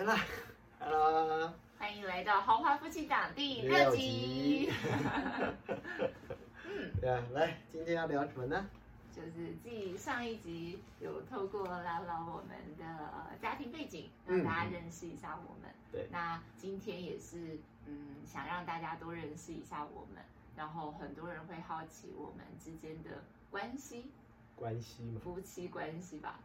来啦，Hello，欢迎来到《豪华夫妻档》第六六集嗯。对啊，来，今天要聊什么呢？就是继上一集有透过聊聊我们的呃家庭背景，嗯让大家认识一下我们。对那今天也是嗯，想让大家多认识一下我们，然后很多人会好奇我们之间的关系，关系嘛，夫妻关系吧。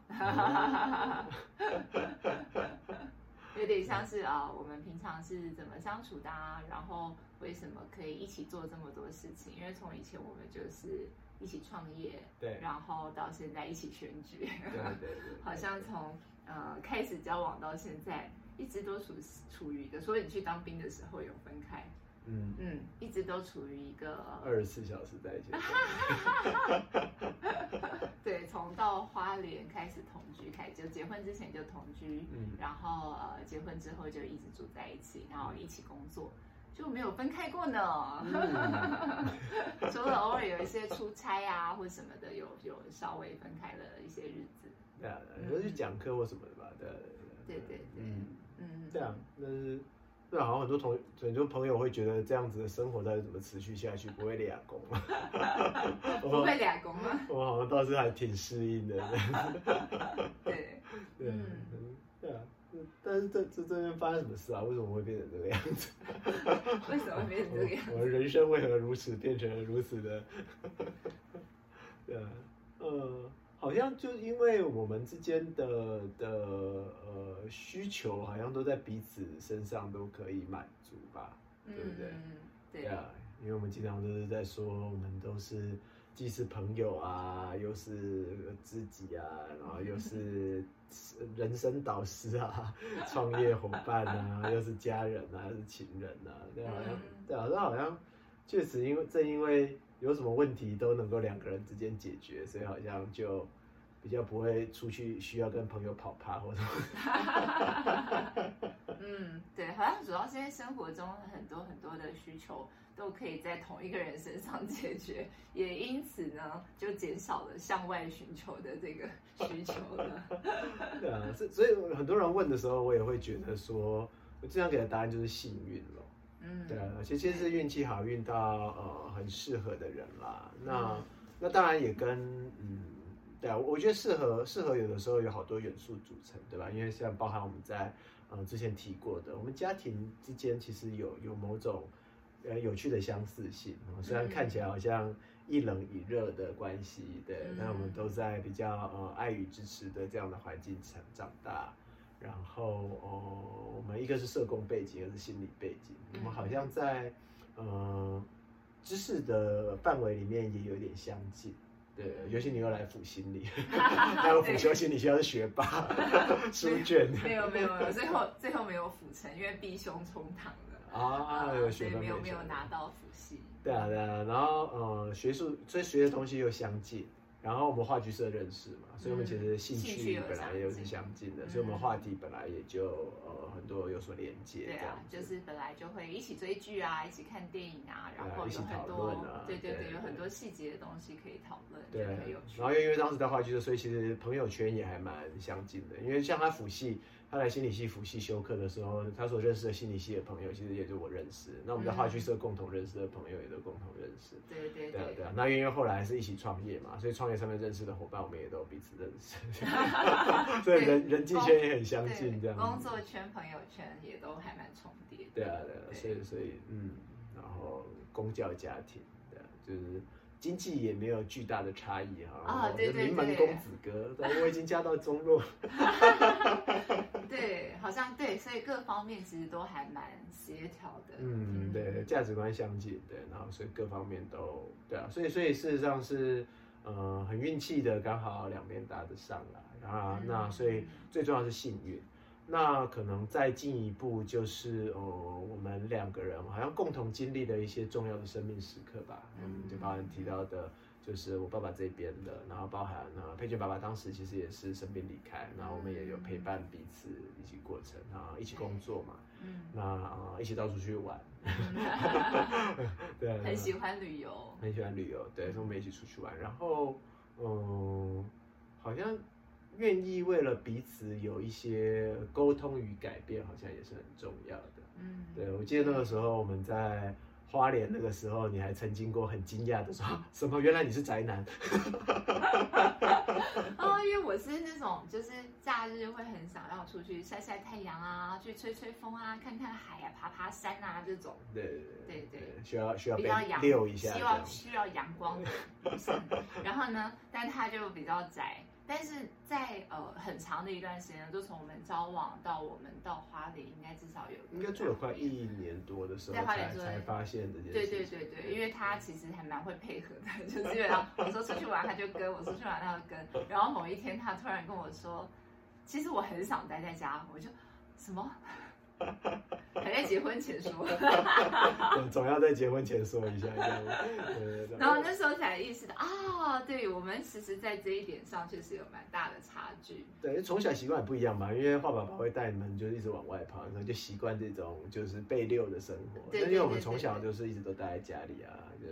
嗯有点像是啊、我们平常是怎么相处的啊，然后为什么可以一起做这么多事情？因为从以前我们就是一起创业，对然后到现在一起选举，对对对，好像从呃开始交往到现在，一直都处处于一个，所以你去当兵的时候有分开，嗯，嗯，一直都处于一个二十四小时在一起，对，从到花莲开始同居，开就结婚之前就同居，嗯。然后呃结婚之后就一直住在一起，然后一起工作，就没有分开过呢。嗯。除了偶尔有一些出差啊或什么的，有有稍微分开了一些日子。对啊，有时候去讲课或什么的吧，对啊。对对对，嗯，嗯，对啊，那是。对啊，好像很多同很多朋友会觉得这样子的生活到底怎么持续下去，不会俩工吗？不会俩公吗？我好像倒是还挺适应的。对，对，嗯嗯，对啊，嗯但是这这这边发生什么事啊？为什么会变成这个样子？为什么会变成这个样子？我的人生为何如此变成了如此的？对啊，呃，好像就因为我们之间的的呃需求，好像都在彼此身上都可以满足吧，对不对？嗯，对对啊，因为我们经常都是在说，我们都是既是朋友啊，又是知己啊，然后又是 人生导师啊，创业伙伴啊，又是家人啊，又是情人啊，对，好像嗯对啊，这好像确实因为正因为有什么问题都能够两个人之间解决，所以好像就。比较不会出去需要跟朋友跑趴或者 嗯，对，好像主要是因为生活中很多很多的需求都可以在同一个人身上解决，也因此呢，就减少了向外寻求的这个需求了。对啊，所所以很多人问的时候，我也会觉得说，我经常给的答案就是幸运了。嗯，对啊，其实其实是运气好，运到呃很适合的人啦。那、嗯那当然也跟嗯，对啊，我觉得适合适合有的时候有好多元素组成，对吧？因为像包含我们在呃之前提过的，我们家庭之间其实有有某种呃有趣的相似性，哦虽然嗯看起来好像一冷一热的关系，对，嗯但我们都在比较呃爱与支持的这样的环境成长大。然后哦，我们一个是社工背景，一个是心理背景，我们好像在呃知识的范围里面也有点相近。对，尤其你又来辅心理，还有辅修心理学校是学霸，书卷。没有没有没有，最后最后没有辅成，因为避凶冲堂了。啊，有所学没有没有修拿到辅系。对啊，对啊，然后呃，学术所以学的东西又相近，然后我们话剧社认识嘛，所以我们其实兴趣本来也是相近相近的，嗯所以我们话题本来也就呃很多有所连接，对啊就是本来就会一起追剧啊，一起看电影啊，然后一起很多论啊对对对对，有很多细节的东西可以讨论，对很有趣。然后因为当时在话剧社，所以其实朋友圈也还蛮相近的。因为像他辅系，他来心理系辅系修课的时候，他所认识的心理系的朋友，其实也就我认识。那我们在话剧社共同认识的朋友，也都共同认识。对对对啊，对啊。那因为后来是一起创业嘛，所以创业上面认识的伙伴，我们也都彼此认识，所以人人际圈也很相近，这对，样。工作圈、朋友圈也都还蛮重叠。对啊，对啊，对所以所以嗯，然后公教家庭，对啊，就是经济也没有巨大的差异哈。啊对对对名门公子哥，但我已经嫁到中落。对，好像对，所以各方面其实都还蛮协调的。嗯，对，价值观相近，对，然后所以各方面都对啊，所以所以事实上是呃很运气的，刚好两边搭得上来，啊嗯那所以最重要是幸运。那可能再进一步就是，哦，我们两个人好像共同经历了一些重要的生命时刻吧。嗯，就刚刚提到的，就是我爸爸这边的，然后包含呃佩娟爸爸当时其实也是生病离开，然后我们也有陪伴彼此一起过程啊，一起工作嘛，嗯，那啊、一起到处去玩，对啊，很喜欢旅游。很喜欢旅游，对，所以我们一起出去玩，然后嗯，好像愿意为了彼此有一些沟通与改变，好像也是很重要的。嗯，对，我记得那个时候我们在花莲那个时候，你还曾经过很惊讶的说啊什么？原来你是宅男。哦，因为我是那种就是假日会很想要出去晒晒太阳啊，去吹吹风啊，看看海啊，爬爬山啊这种。对对对对，需要需要被比较阳，溜一下这希望。需要阳光的女生。然后呢，但他就比较宅，但是在呃很长的一段时间，就从我们交往到我们到花莲，应该至少有应该做了快一年多的时候在花莲做才才发现这件事对。对对对，因为他其实还蛮会配合的，就基本上我说出去玩他就跟，我出去玩他就跟。然后某一天他突然跟我说，其实我很想待在家，我就什么？还在结婚前说，对 总要在结婚前说一下。对然后那时候才意识到啊，对我们其实，在这一点上确实有蛮大的差距。对，从小习惯也不一样嘛，因为画爸爸会带你们就一直往外跑，然后就习惯这种就是被遛的生活。对但因为我们从小就是一直都待在家里啊，就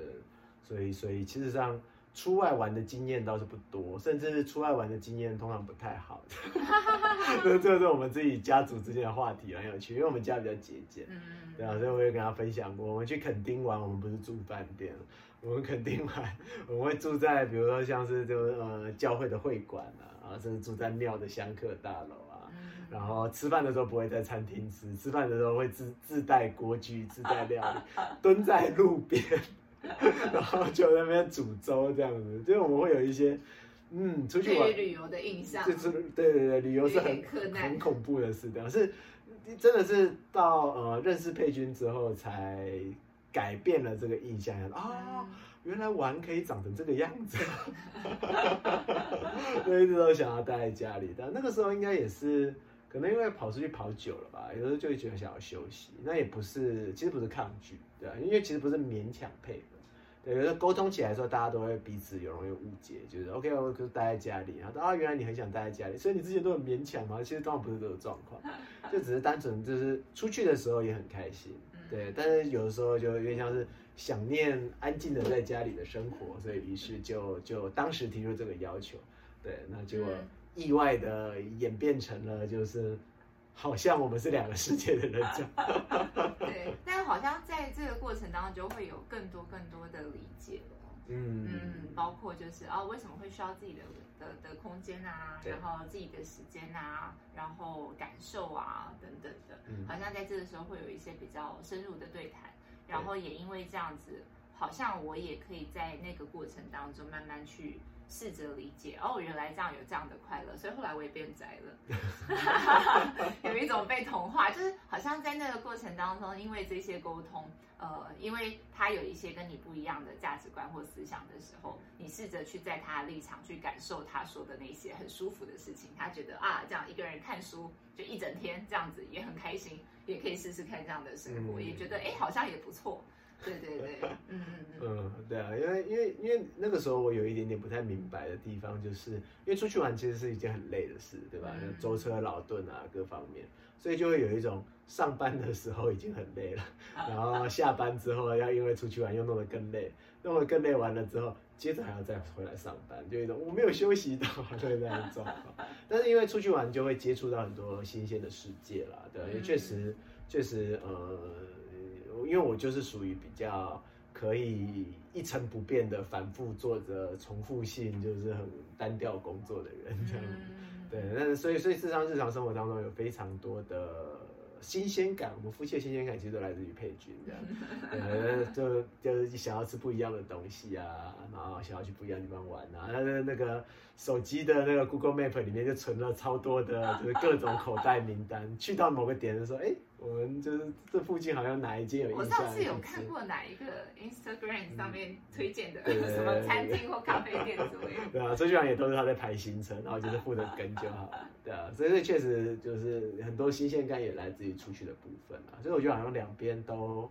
所以所以其实上出外玩的经验倒是不多，甚至是出外玩的经验通常不太好。这这是我们自己家族之间的话题，很有趣，因为我们家比较节俭。嗯，对啊，所以我也跟他分享过，我们去垦丁玩，我们不是住饭店，我们垦丁玩，我们会住在比如说像是就是呃教会的会馆啊，啊甚至住在庙的香客大楼啊，嗯然后吃饭的时候不会在餐厅吃，吃饭的时候会自自带锅具、自带料理，蹲在路边，然后就在那边煮粥这样子，就是我们会有一些嗯出去玩旅游的印象，就是对对对，旅游是很很恐怖的事，这样是真的是到呃认识佩君之后才改变了这个印象啊、原来玩可以长成这个样子，所以一直都想要待在家里，但那个时候应该也是可能因为跑出去跑久了吧，有时候就会觉得想要休息，那也不是其实不是抗拒，对啊，因为其实不是勉强配合。对，有时候沟通起来的时候，大家都会彼此有容易误解，就是 OK，我就待在家里，然后啊，原来你很想待在家里，所以你之前都很勉强嘛，其实当然不是这个状况，就只是单纯就是出去的时候也很开心，对，但是有的时候就有点像是想念安静的在家里的生活，所以于是就就当时提出这个要求，对，那结果嗯。意外的演变成了就是好像我们是两个世界的人这样。对，但好像在这个过程当中，就会有更多更多的理解了。嗯。嗯，包括就是啊，为什么会需要自己的的的空间啊，对。然后自己的时间啊，然后感受啊等等的，嗯。好像在这个时候会有一些比较深入的对谈，然后也因为这样子，好像我也可以在那个过程当中慢慢去试着理解，哦，原来这样有这样的快乐，所以后来我也变宅了，有一种被同化，就是好像在那个过程当中，因为这些沟通，呃，因为他有一些跟你不一样的价值观或思想的时候，你试着去在他的立场去感受他说的那些很舒服的事情，他觉得啊，这样一个人看书就一整天这样子也很开心，也可以试试看这样的生活，嗯。也觉得哎好像也不错，对对对，嗯嗯嗯，嗯，对啊，因为因为因为那个时候我有一点点不太明白的地方，就是因为出去玩其实是一件很累的事，对吧？嗯舟车劳顿啊，各方面，所以就会有一种上班的时候已经很累了，然后下班之后要因为出去玩又弄得更累，弄得更累完了之后，接着还要再回来上班，就一种我没有休息到对这样的状况。但是因为出去玩就会接触到很多新鲜的世界啦，对吧，因为确实确实呃，因为我就是属于比较。可以一成不变的反复做着重复性，就是很单调工作的人，这样 对，但是所以所以事实上日常生活当中有非常多的新鲜感，我们夫妻的新鲜感其实都来自于佩君这样，呃，就就是想要吃不一样的东西啊，然后想要去不一样的地方玩啊，他的那个手机的那个 Google Map 里面就存了超多的，就是各种口袋名单，去到某个点的时候，哎，我们就是这附近好像哪一间有我上次有看过哪一个 Instagram 上面推荐的什么餐厅或咖啡店之类的。对啊，出去玩也都是他在排行程，然后就是负责跟就好。了，对啊，所以这确实就是很多新鲜感也来自于出去的部分啊，所以我觉得好像两边都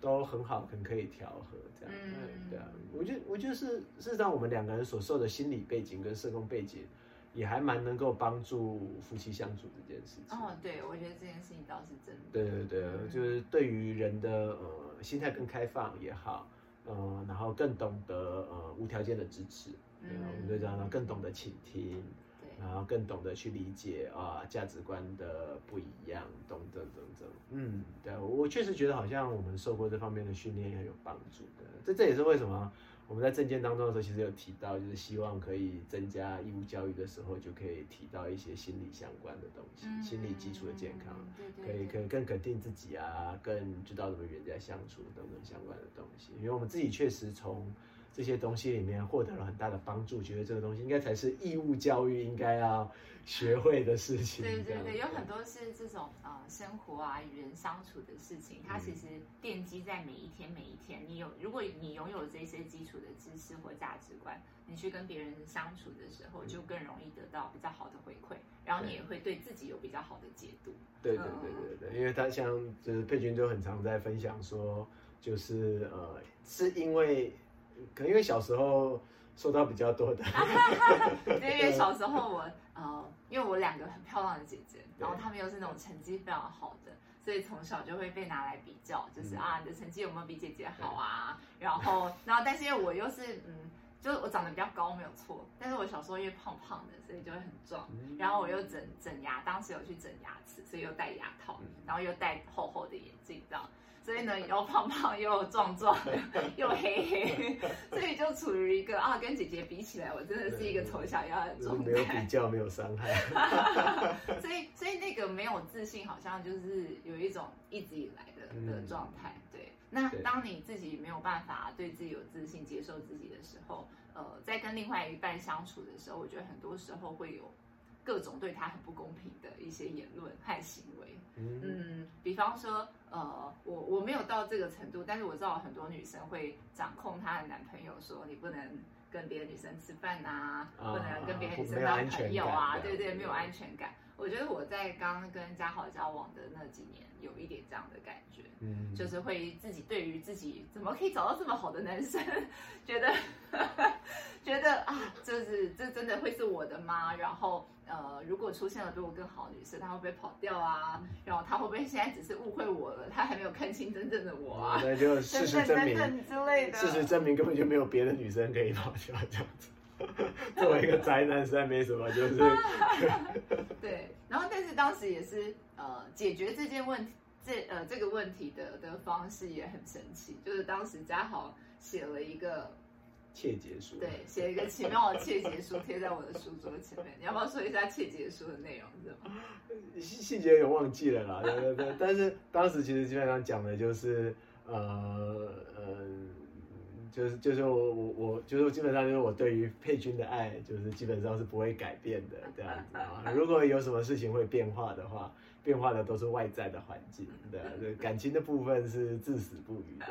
都很好，很可以调和这样，嗯。嗯，对啊，我觉得我觉得是事实上我们两个人所受的心理背景跟社工背景，也还蛮能够帮助夫妻相处这件事情。哦，对，我觉得这件事情倒是真的。对对对，嗯就是对于人的呃心态更开放也好，呃，然后更懂得呃无条件的支持，对啊，我们就讲到更懂得倾听，对，然后更懂得去理解啊价值观的不一样，等等等等。嗯，对我确实觉得好像我们受过这方面的训练很有帮助的。这这也是为什么我们在证件当中的时候，其实有提到，就是希望可以增加义务教育的时候，就可以提到一些心理相关的东西，心理基础的健康，可以可以更肯定自己啊，更知道怎么与人家相处等等相关的东西。因为我们自己确实从这些东西里面获得了很大的帮助，觉得这个东西应该才是义务教育应该要。学会的事情，对对对，有很多是这种呃生活啊与人相处的事情，它其实奠基在每一天每一天。你有如果你拥有这些基础的知识或价值观，你去跟别人相处的时候，就更容易得到比较好的回馈，然后你也会对自己有比较好的解读。对对对对对，因为他像就是佩君就很常在分享说，就是呃是因为可能因为小时候。受到比较多的，因为 小时候我呃，因为我两个很漂亮的姐姐，然后她们又是那种成绩非常好的，所以从小就会被拿来比较，就是啊，你的成绩有没有比姐姐好啊？然后，然后，但是因为我又是嗯，就是我长得比较高没有错，但是我小时候因为胖胖的，所以就会很壮，然后我又整整牙，当时有去整牙齿，所以又戴牙套，然后又戴厚厚的眼镜，这样。所以呢，又胖胖又壮壮，又黑黑，所以就处于一个啊，跟姐姐比起来，我真的是一个丑小鸭的状态。没有比较，没有伤害。所以，所以那个没有自信，好像就是有一种一直以来的的状态。对，那当你自己没有办法对自己有自信、接受自己的时候，呃，在跟另外一半相处的时候，我觉得很多时候会有。各种对他很不公平的一些言论和行为，嗯，比方说，呃，我我没有到这个程度，但是我知道很多女生会掌控她的男朋友，说你不能跟别的女生吃饭啊，不能跟别的女生当朋友啊，对对，没有安全感。我觉得我在刚跟嘉豪交往的那几年，有一点这样的感觉，嗯，就是会自己对于自己怎么可以找到这么好的男生，觉得 觉得啊，就是这真的会是我的吗？然后呃，如果出现了比我更好的女生，她会不会跑掉啊？然后她会不会现在只是误会我了？她还没有看清真正的我啊？那就事实证明之类的，事实证明根本就没有别的女生可以跑掉这样子。作为一个宅男，实在没什么，就是 对。然后，但是当时也是呃，解决这件问题，这呃这个问题的的方式也很神奇，就是当时嘉豪写了一个切结书，对，写一个奇妙的切结书贴在我的书桌前面。你要不要说一下切结书的内容？是吗？细细节有点忘记了啦，对对对。但是当时其实基本上讲的就是呃呃。就是就是我我我就是基本上就是我对于佩君的爱就是基本上是不会改变的这样子啊。如果有什么事情会变化的话，变化的都是外在的环境，对 感情的部分是至死不渝的，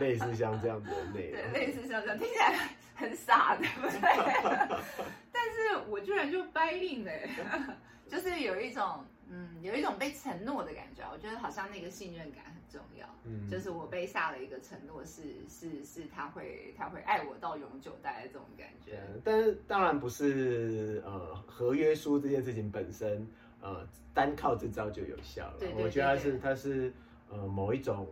类似像这样子的内容。对，类似像这样听起来很傻，对不对？但是我居然就掰硬了，就是有一种嗯，有一种被承诺的感觉。我觉得好像那个信任感很。重要，嗯，就是我被下了一个承诺，是是是，他会他会爱我到永久，大概这种感觉。但是当然不是呃合约书这件事情本身，呃单靠这招就有效了。对我觉得它是它是呃某一种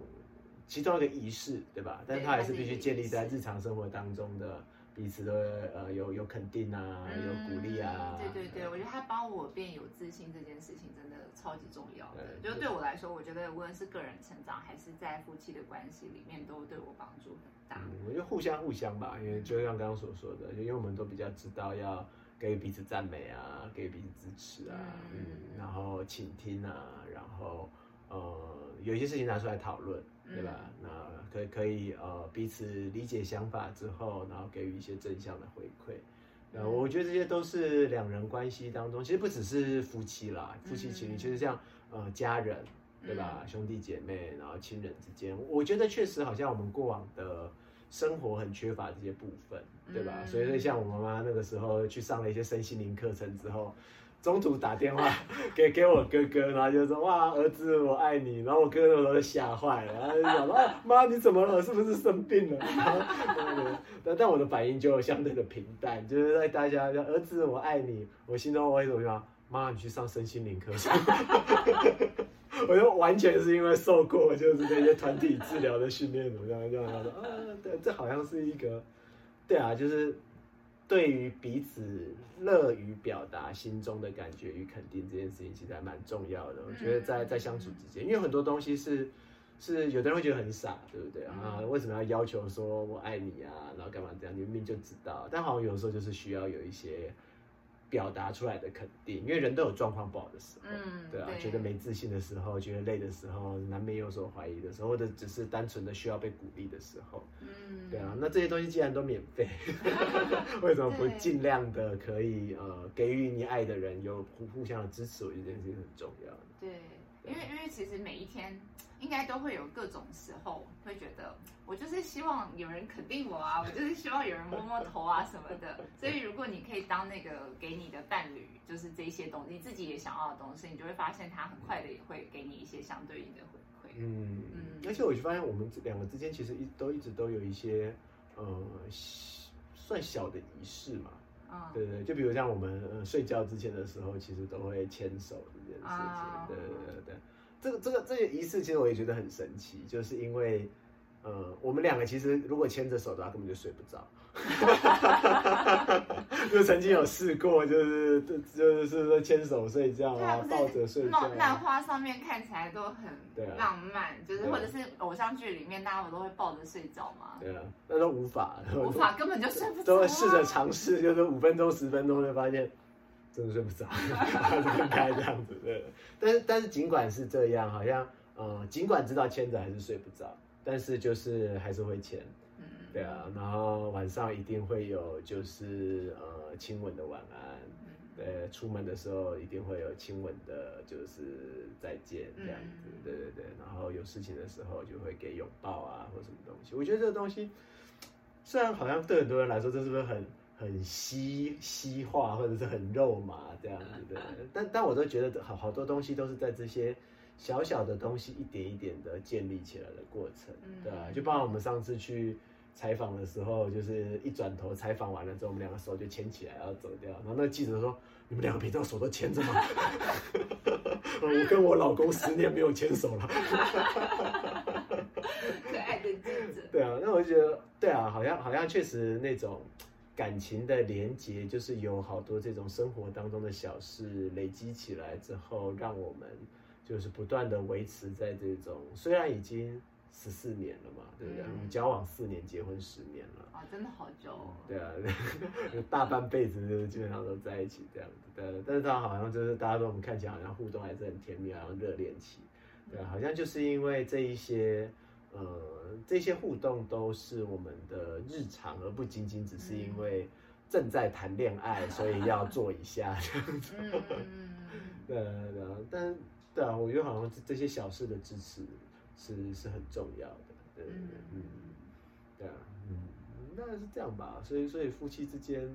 其中一个仪式，对吧？但它还是必须建立在日常生活当中的。彼此的呃有有肯定啊，有鼓励啊。对对对，我觉得他帮我变有自信这件事情真的超级重要的。就对我来说，我觉得无论是个人成长还是在夫妻的关系里面，都对我帮助很大。我觉得互相互相吧，因为就像刚刚所说的，因为我们都比较知道要给予彼此赞美啊，给予彼此支持啊，嗯，然后倾听啊，然后呃有一些事情拿出来讨论。对吧？那可可以呃彼此理解想法之后，然后给予一些正向的回馈。呃，我觉得这些都是两人关系当中，其实不只是夫妻啦，夫妻情侣，其实像呃家人，对吧？兄弟姐妹，然后亲人之间，我觉得确实好像我们过往的生活很缺乏这些部分，对吧？所以像我妈妈那个时候去上了一些身心灵课程之后。中途打电话 给给我哥哥，然后就说哇儿子我爱你，然后我哥哥都吓坏了，然后就讲 啊妈你怎么了？是不是生病了？但但我的反应就相对的平淡，就是在大家儿子我爱你，我心中我会怎么样？妈你去上身心灵课程，我就完全是因为受过就是那些团体治疗的训练，怎么样这样？他说啊对，这好像是一个对啊，就是。对于彼此乐于表达心中的感觉与肯定这件事情，其实还蛮重要的。我觉得在在相处之间，因为很多东西是是有的人会觉得很傻，对不对啊？为什么要要求说我爱你啊？然后干嘛这样？你明明就知道，但好像有时候就是需要有一些。表达出来的肯定，因为人都有状况不好的时候，嗯，对啊，觉得没自信的时候，觉得累的时候，难免有所怀疑的时候，或者只是单纯的需要被鼓励的时候，嗯，对啊，那这些东西既然都免费，为什么不尽量的可以呃给予你爱的人有互互相的支持？我觉得这件事情很重要。对，因为因为其实每一天。应该都会有各种时候，会觉得我就是希望有人肯定我啊，我就是希望有人摸摸头啊什么的。所以如果你可以当那个给你的伴侣，就是这些东西，你自己也想要的东西，你就会发现他很快的也会给你一些相对应的回馈。嗯嗯。而且我就发现我们两个之间其实一都一直都有一些呃算小的仪式嘛。啊。对对，就比如像我们呃睡觉之前的时候，其实都会牵手这件事情。对对对对。这个这个这个仪式，其实我也觉得很神奇，就是因为，呃，我们两个其实如果牵着手的话，根本就睡不着。就曾经有试过，就是就是说牵手睡觉啊，抱着睡觉。漫花上面看起来都很浪漫，就是或者是偶像剧里面大家不都会抱着睡觉吗？对啊，那都无法，无法根本就睡不着。都会试着尝试，就是五分钟、十分钟就发现。真的睡不着，分开这样子对。但是但是尽管是这样，好像呃尽管知道牵着还是睡不着，但是就是还是会牵。嗯，对啊。然后晚上一定会有就是呃亲吻的晚安，对，出门的时候一定会有亲吻的，就是再见这样子。对对对。然后有事情的时候就会给拥抱啊或什么东西。我觉得这个东西虽然好像对很多人来说这是不是很。很西西化，或者是很肉麻这样子的，但但我都觉得好好多东西都是在这些小小的东西一点一点的建立起来的过程，对吧？就包括我们上次去采访的时候，就是一转头采访完了之后，我们两个手就牵起来要走掉，然后那记者说：“你们两个平常手都牵着吗？” 我跟我老公十年没有牵手了。可爱的记者。对啊，那我就觉得，对啊，好像好像确实那种。感情的连接就是有好多这种生活当中的小事累积起来之后，让我们就是不断的维持在这种虽然已经十四年了嘛，对不对？我们交往四年，结婚十年了，啊，真的好久。对啊，大半辈子就是基本上都在一起这样子。对，但是他好像就是大家都我们看起来好像互动还是很甜蜜，好像热恋期。对，好像就是因为这一些。呃，这些互动都是我们的日常，而不仅仅只是因为正在谈恋爱，所以要做一下这样子。对对啊，但对啊，我觉得好像这些小事的支持是是很重要的。对嗯，对啊，嗯，那是这样吧。所以所以夫妻之间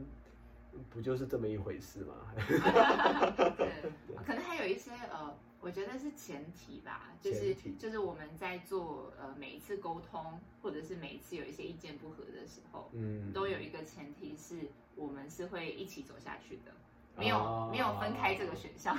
不就是这么一回事吗？对，可能还有一些呃。我觉得是前提吧，就是就是我们在做呃每一次沟通，或者是每一次有一些意见不合的时候，嗯，都有一个前提是我们是会一起走下去的，没有没有分开这个选项，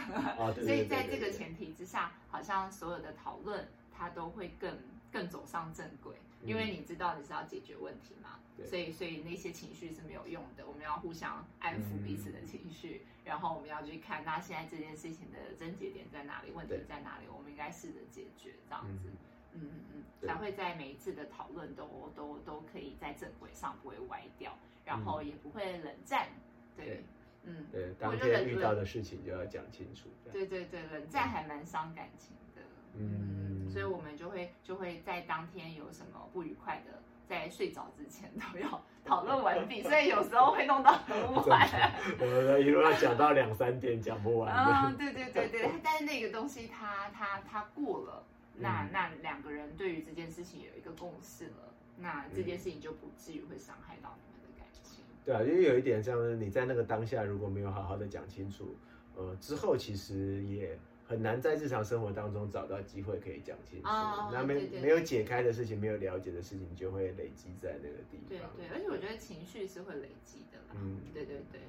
所以在这个前提之下，好像所有的讨论它都会更更走上正轨。因为你知道你是要解决问题嘛，所以所以那些情绪是没有用的。我们要互相安抚彼此的情绪，然后我们要去看那现在这件事情的症结点在哪里，问题在哪里，我们应该试着解决这样子。嗯嗯嗯，才会在每一次的讨论都都都可以在正轨上不会歪掉，然后也不会冷战。对，嗯，对，当天遇到的事情就要讲清楚。对对对，冷战还蛮伤感情的。嗯，所以我们就会就会在当天有什么不愉快的，在睡着之前都要 讨论完毕，所以有时候会弄到很晚。我们，一路要讲到两三点，讲不完。嗯，对对对对，但是那个东西它它它过了，那那两个人对于这件事情有一个共识了，那这件事情就不至于会伤害到你们的感情。对啊，因为有一点像你在那个当下如果没有好好的讲清楚，呃，之后其实也。很难在日常生活当中找到机会可以讲清楚，那没没有解开的事情，没有了解的事情，就会累积在那个地方。对对，而且我觉得情绪是会累积的啦。嗯，对对对。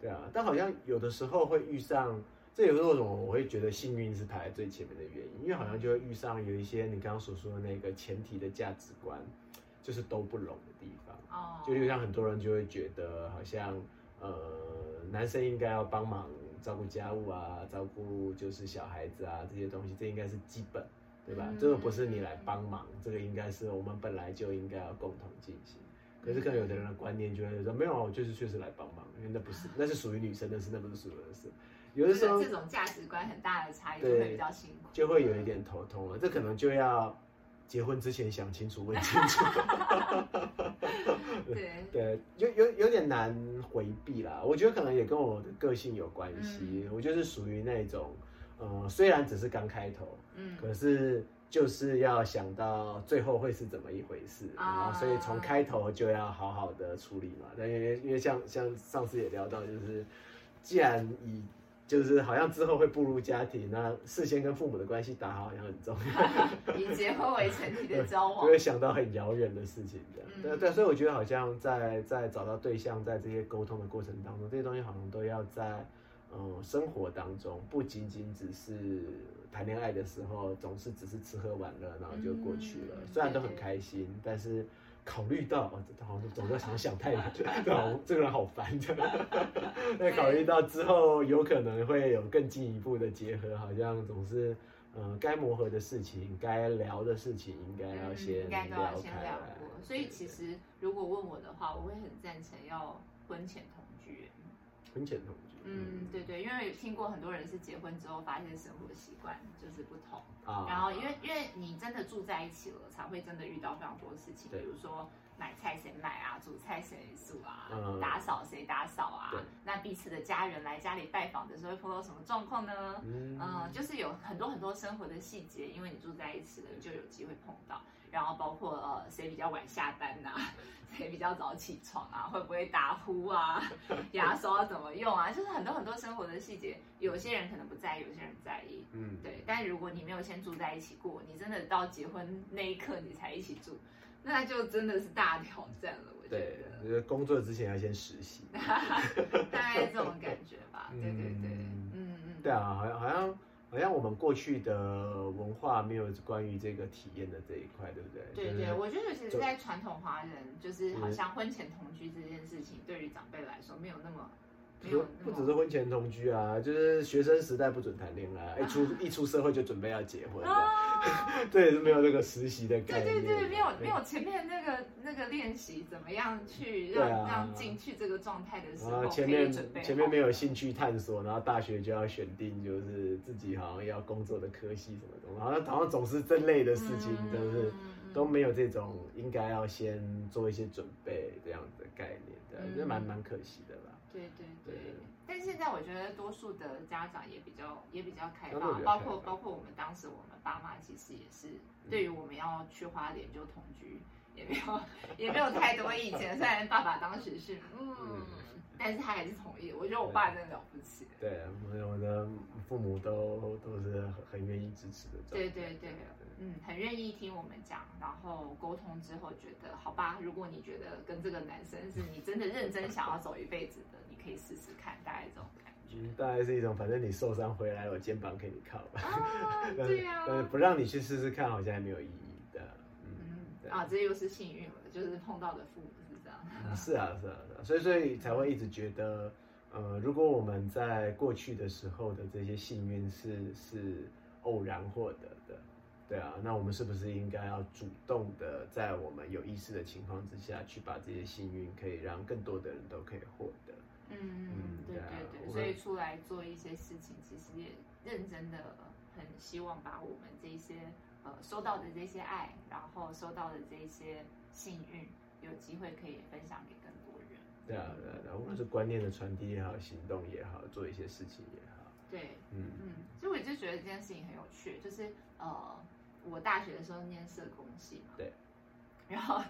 对啊，但好像有的时候会遇上，这有时种我会觉得幸运是排在最前面的原因，因为好像就会遇上有一些你刚刚所说的那个前提的价值观，就是都不拢的地方。哦，就就像很多人就会觉得，好像呃，男生应该要帮忙照顾家务啊，照顾就是小孩子啊这些东西，这应该是基本，对吧？嗯这个不是你来帮忙，这个应该是我们本来就应该要共同进行。可是可能有的人的观念就会说，没有啊，我就是确实来帮忙，因为那不是，那是属于女生的事，那不是属于我的事。有的时候这种价值观很大的差异就对会比较辛苦。就会有一点头痛了，这可能就要结婚之前想清楚、问清楚。对，对，有有有点难回避啦。我觉得可能也跟我的个性有关系。嗯我就是属于那种，呃，虽然只是刚开头，嗯可是就是要想到最后会是怎么一回事，啊然后所以从开头就要好好的处理嘛。但因为因为像像上次也聊到，就是既然以就是好像之后会步入家庭，那事先跟父母的关系打好好像很重要。以结婚为前提的交往 就往，会想到很遥远的事情，这样。嗯对对，所以我觉得好像在在找到对象，在这些沟通的过程当中，这些东西好像都要在嗯生活当中，不仅仅只是谈恋爱的时候，总是只是吃喝玩乐，然后就过去了。嗯虽然都很开心，但是。考虑到，哦这好像总在想想太远，对啊，我这个人好烦的。那考虑到之后有可能会有更进一步的结合，好像总是，嗯，该磨合的事情，该聊的事情，应该要嗯先应该都要先聊过。所以其实如果问我的话，我会很赞成要婚前同居。婚前同居，嗯，对对，因为有听过很多人是结婚之后发现生活习惯就是不同，啊，然后因为因为你真的住在一起了，才会真的遇到非常多事情，比如说买菜谁买啊，煮菜谁煮啊，嗯。打扫谁打扫啊，那彼此的家人来家里拜访的时候会碰到什么状况呢？嗯。嗯，就是有很多很多生活的细节，因为你住在一起了，就有机会碰到。然后包括呃谁比较晚下班呐、谁比较早起床啊，会不会打呼啊，牙 刷要怎么用啊，就是很多很多生活的细节，有些人可能不在意，有些人在意。嗯，对，但如果你没有先住在一起过，你真的到结婚那一刻你才一起住，那就真的是大挑战了。我觉对，得就是工作之前要先实习。大概这种感觉吧。对对对，嗯嗯嗯，对啊，好像好像好像我们过去的文化没有关于这个体验的这一块，对不对？就是对对，我觉得其实，就在传统华人，就是好嗯像婚前同居这件事情，对于长辈来说没有那么没不只是婚前同居啊，就是学生时代不准谈恋爱，一出一出社会就准备要结婚这也 是没有那个实习的对概念。对对对，没有没有前面那个那个练习，怎么样去对让、啊。让进去这个状态的时候，前面前面没有兴趣探索，然后大学就要选定就是自己好像要工作的科系什么东西，好像好像总是这类的事情都是、嗯都没有这种应该要先做一些准备这样的概念，对，嗯。这蛮蛮可惜的啦。对对对对，但现在我觉得多数的家长也比较也比较开放，包括包括我们当时我们爸妈其实也是对于我们要去花莲就同居，也没有 也没有太多意见。虽然爸爸当时是嗯，但是他还是同意。我觉得我爸真的了不起。对，我我的父母都都是很很愿意支持的。对对对，嗯，很愿意听我们讲，然后沟通之后觉得好吧，如果你觉得跟这个男生是你真的认真想要走一辈子的，你可以试试看，大概这种感觉。嗯，大概是一种，反正你受伤回来我肩膀给你靠吧。啊，对呀、但是不让你去试试看，好像也没有意义的。嗯，嗯啊，这又是幸运了，就是碰到的父母是这样。是啊，是啊，是啊，所以所以才会一直觉得，呃，如果我们在过去的时候的这些幸运是是偶然获得的，对啊，那我们是不是应该要主动的，在我们有意识的情况之下去把这些幸运可以让更多的人都可以获得？嗯嗯，对对啊对对，所以出来做一些事情，其实也认真的很希望把我们这些呃收到的这些爱，然后收到的这些幸运，有机会可以分享给。对啊，对啊，对啊，无论是观念的传递也好，行动也好，做一些事情也好，对，嗯。嗯，所以我就觉得这件事情很有趣，就是呃，我大学的时候念社工系嘛，对，然后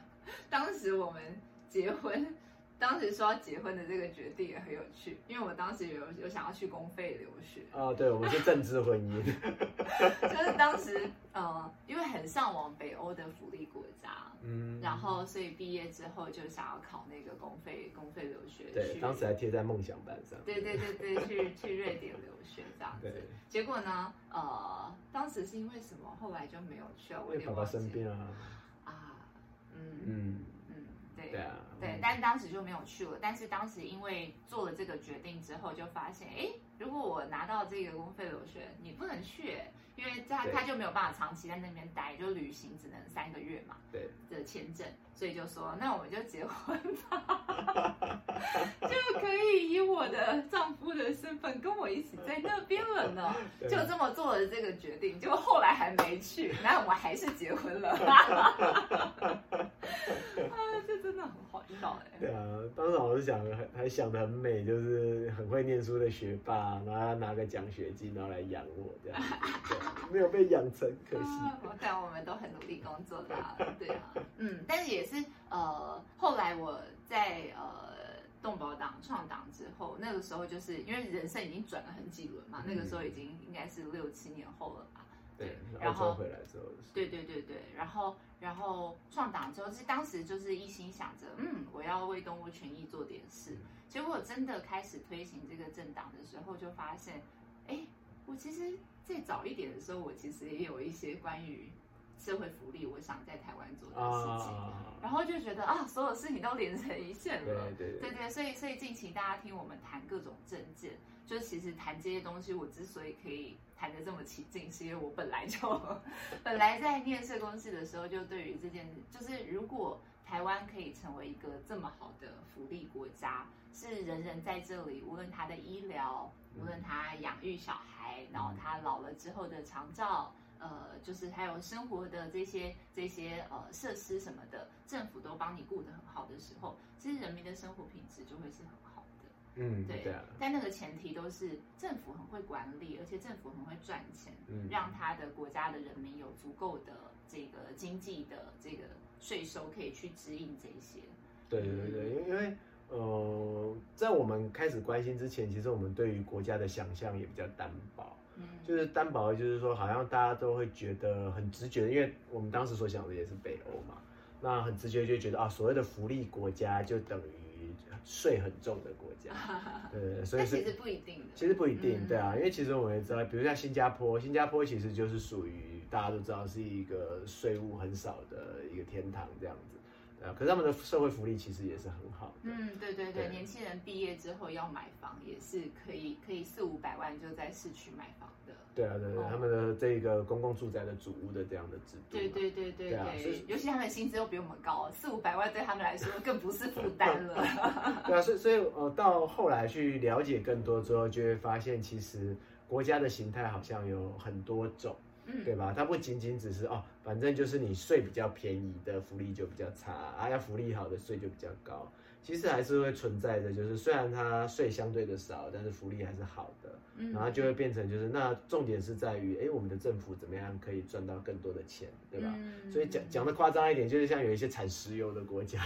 当时我们结婚，当时说要结婚的这个决定也很有趣，因为我当时有有想要去公费留学，啊，对，我们是政治婚姻，就是当时呃，因为很向往北欧的福利国家，嗯，然后所以毕业之后就想要考那个公费公费留学对，当时还贴在梦想班上，对对对对，去去瑞典留学这样子。对，结果呢，呃，当时是因为什么，后来就没有去了，我有因为爸爸生病啊，啊。嗯嗯，嗯，对对啊，对嗯，但当时就没有去了。但是当时因为做了这个决定之后，就发现，哎，如果我拿到这个公费留学，你不能去，因为他他就没有办法长期在那边待，就旅行只能三个月嘛对，的签证，所以就说，那我们就结婚吧，就可以以我的丈夫的身份跟我一起在那边了呢。就这么做了这个决定，结果后来还没去，那我们还是结婚了。对啊，当时老师想还还想的很美，就是很会念书的学霸，然后拿个奖学金，然后来养我这样 没有被养成，可惜。我，但我们都很努力工作的、啊，对啊，嗯，但是也是呃，后来我在呃动保党创党之后，那个时候就是因为人生已经转了很几轮嘛，那个时候已经应该是六七年后了吧。对，然后回来之后，对对对对，然后然后创党之后，是当时就是一心想着，嗯，我要为动物权益做点事。结果真的开始推行这个政党的时候，就发现，哎，我其实再早一点的时候，我其实也有一些关于社会福利，我想在台湾做的事情。啊，然后就觉得啊，所有事情都连成一线了。对对对对，所以所以近期大家听我们谈各种证件，就其实谈这些东西，我之所以可以谈得这么起劲，是因为我本来就本来在念社工系的时候，就对于这件，就是如果台湾可以成为一个这么好的福利国家，是人人在这里，无论他的医疗，无论他养育小孩，然后他老了之后的长照。呃，就是还有生活的这些这些呃设施什么的，政府都帮你顾得很好的时候，其实人民的生活品质就会是很好。嗯，对，对啊，但那个前提都是政府很会管理，而且政府很会赚钱，嗯。让他的国家的人民有足够的这个经济的这个税收可以去指引这些。对对对对，因为因为呃，在我们开始关心之前，其实我们对于国家的想象也比较单薄。嗯，就是单薄，就是说好像大家都会觉得很直觉的，因为我们当时所想的也是北欧嘛，那很直觉就觉得啊，所谓的福利国家就等于税很重的国家，对，所以是但其实不一定的。其实不一定，嗯对啊，因为其实我们也知道，比如像新加坡，新加坡其实就是属于大家都知道是一个税务很少的一个天堂这样子，可是他们的社会福利其实也是很好的，嗯，对对对，对年轻人毕业之后要买房也是可以，可以四五百万就在市区买房的。对啊，对对，哦他们的这个公共住宅的主屋的这样的制度嘛，对对对对对啊尤其他们的薪资又比我们高，四五百万对他们来说更不是负担了。对啊，所以所以呃，到后来去了解更多之后，就会发现其实国家的形态好像有很多种，嗯，对吧？它不仅仅只是哦，反正就是你税比较便宜的福利就比较差，啊，要福利好的税就比较高。其实还是会存在的，就是虽然它税相对的少，但是福利还是好的，嗯然后就会变成就是那重点是在于，哎，我们的政府怎么样可以赚到更多的钱，对吧？嗯所以讲讲的夸张一点，就是像有一些产石油的国家，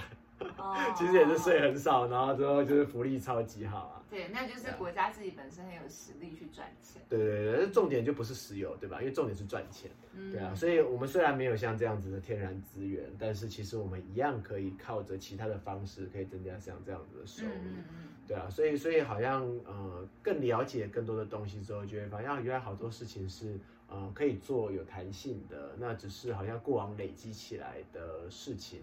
哦其实也是税很少，然后之后就是福利超级好啊。对，那就是国家自己本身很有实力去赚钱。对对对，重点就不是石油，对吧？因为重点是赚钱，嗯对啊。所以我们虽然没有像这样子的天然资源，但是其实我们一样可以靠着其他的方式，可以增加像这样子的收入，嗯嗯对啊。所以所以好像呃更了解更多的东西之后，就会发现啊，原来好多事情是呃可以做有弹性的，那只是好像过往累积起来的事情，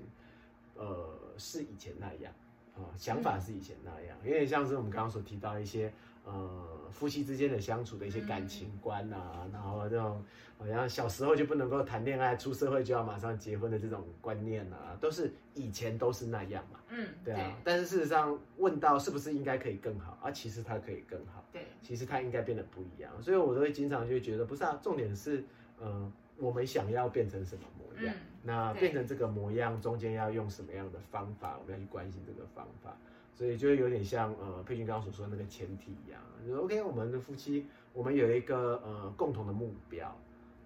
呃是以前那样。啊、想法是以前那样，有点像是我们刚刚所提到一些呃夫妻之间的相处的一些感情观啊，然后这种好像小时候就不能够谈恋爱，出社会就要马上结婚的这种观念啊，都是以前都是那样嘛，嗯，对啊。但是事实上问到是不是应该可以更好啊？其实它可以更好，对，其实它应该变得不一样，所以我都会经常就会觉得不是啊，重点是呃我们想要变成什么模样。嗯那变成这个模样，中间要用什么样的方法？我们要去关心这个方法，所以就有点像呃佩君刚刚所说的那个前提一样，就是 OK，我们的夫妻，我们有一个呃共同的目标，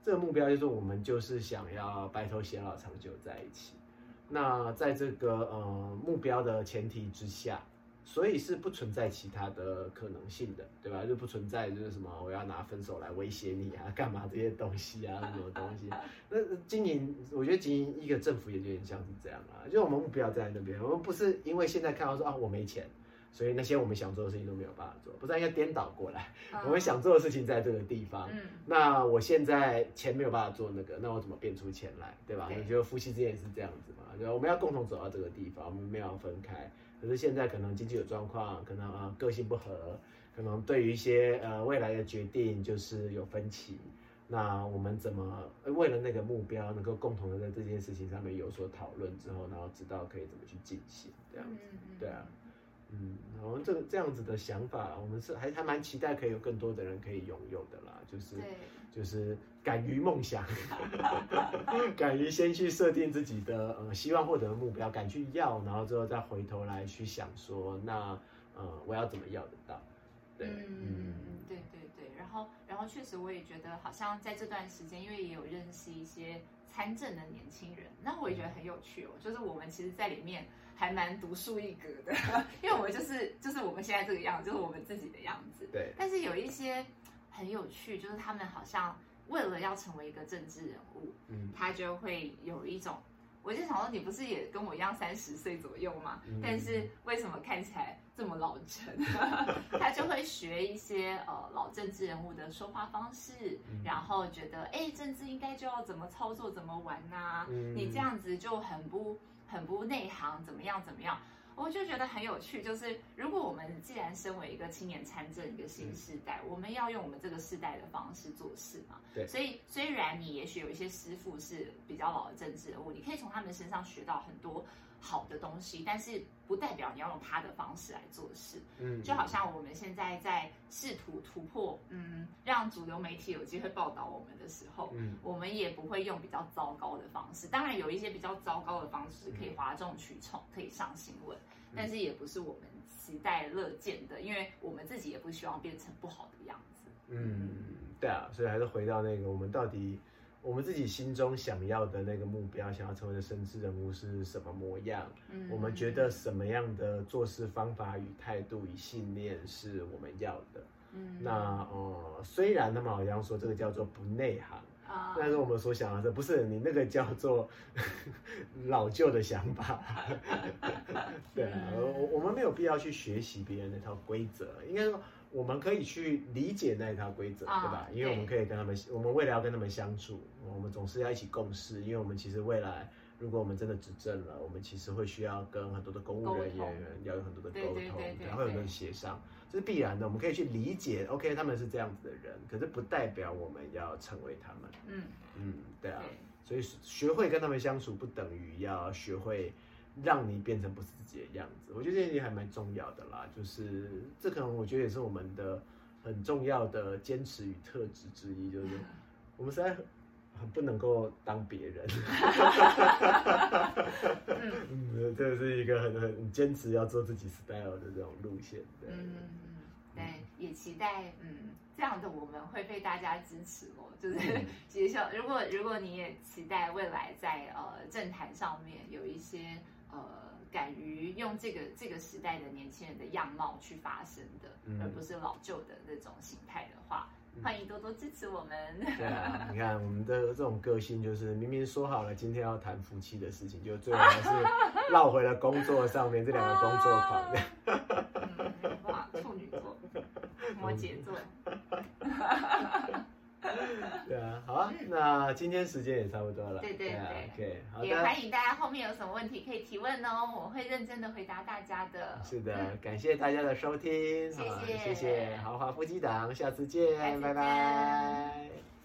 这个目标就是我们就是想要白头偕老，长久在一起。那在这个呃目标的前提之下，所以是不存在其他的可能性的，对吧？就不存在就是什么我要拿分手来威胁你啊，干嘛这些东西啊，什么东西？那经营，我觉得经营一个政府也有点像是这样啊，就我们目标在那边，我们不是因为现在看到说啊我没钱，所以那些我们想做的事情都没有办法做，不是应该颠倒过来？嗯我们想做的事情在这个地方，嗯那我现在钱没有办法做那个，那我怎么变出钱来，对吧？对你觉得夫妻之间也是这样子嘛？对吧？我们要共同走到这个地方，我们没有要分开。可是现在可能经济有状况，可能啊、个性不合，可能对于一些呃未来的决定就是有分歧。那我们怎么呃为了那个目标，能够共同的在这件事情上面有所讨论之后，然后知道可以怎么去进行，这样子，嗯对啊。嗯，我们这个这样子的想法，我们是还还蛮期待可以有更多的人可以拥有的啦，就是对，就是敢于梦想，敢于先去设定自己的呃希望获得的目标，敢去要，然后之后再回头来去想说，那呃我要怎么要得到？对，嗯对对对，然后然后确实我也觉得好像在这段时间，因为也有认识一些参政的年轻人，那我也觉得很有趣哦，就是我们其实在里面还蛮独树一格的，因为我们就是就是我们现在这个样子，就是我们自己的样子，对，但是有一些很有趣，就是他们好像为了要成为一个政治人物，嗯他就会有一种，我就想说，你不是也跟我一样三十岁左右吗？嗯但是为什么看起来这么老成？他就会学一些呃老政治人物的说话方式，嗯然后觉得哎，政治应该就要怎么操作怎么玩呐、嗯你这样子就很不很不内行，怎么样怎么样？我就觉得很有趣，就是如果我们既然身为一个青年参政一个新时代，我们要用我们这个世代的方式做事嘛。对所以虽然你也许有一些师傅是比较老的政治人物，你可以从他们身上学到很多好的东西，但是不代表你要用他的方式来做事。嗯就好像我们现在在试图突破，嗯，让主流媒体有机会报道我们的时候，嗯我们也不会用比较糟糕的方式。当然，有一些比较糟糕的方式可以哗众取宠，可以上新闻，但是也不是我们期待乐见的，因为我们自己也不希望变成不好的样子。嗯，对啊，所以还是回到那个我们到底我们自己心中想要的那个目标，想要成为的政治人物是什么模样？嗯我们觉得什么样的做事方法与态度与信念是我们要的？嗯那呃，虽然他们好像说这个叫做不内行，啊但是我们所想的是不是你那个叫做 老旧的想法？对啊，嗯我我们没有必要去学习别人那套规则，应该说我们可以去理解那一套规则，啊对吧？因为我们可以跟他们，我们为了要跟他们相处，我们总是要一起共事，因为我们其实未来。如果我们真的执政了，我们其实会需要跟很多的公务人沟员要有很多的对沟通，然后有很多的协商，这是必然的。我们可以去理解，OK，他们是这样子的人，可是不代表我们要成为他们。嗯，嗯，对啊，对，所以学会跟他们相处，不等于要学会让你变成不是自己的样子。我觉得这件事情还蛮重要的啦，就是这可能我觉得也是我们的很重要的坚持与特质之一，就是 我们实在很很不能够当别人。嗯，这是一个很很坚持要做自己 style 的这种路线。对，嗯，对，也期待嗯这样的我们会被大家支持哦。就是嗯接下，如果如果你也期待未来在呃政坛上面有一些呃敢于用这个这个时代的年轻人的样貌去发声的，嗯而不是老旧的那种形态的话，欢迎多多支持我们。对啊，你看我们的这种个性，就是明明说好了今天要谈夫妻的事情，就最后还是绕回了工作上面这两个工作狂。嗯，哇，处女座，摩羯座，对啊，好啊，那今天时间也差不多了。对对啊对，OK，好的。也欢迎大家后面有什么问题可以提问哦，我会认真的回答大家的。是的，感谢大家的收听，谢好谢谢谢豪华夫妻档，下次见拜拜。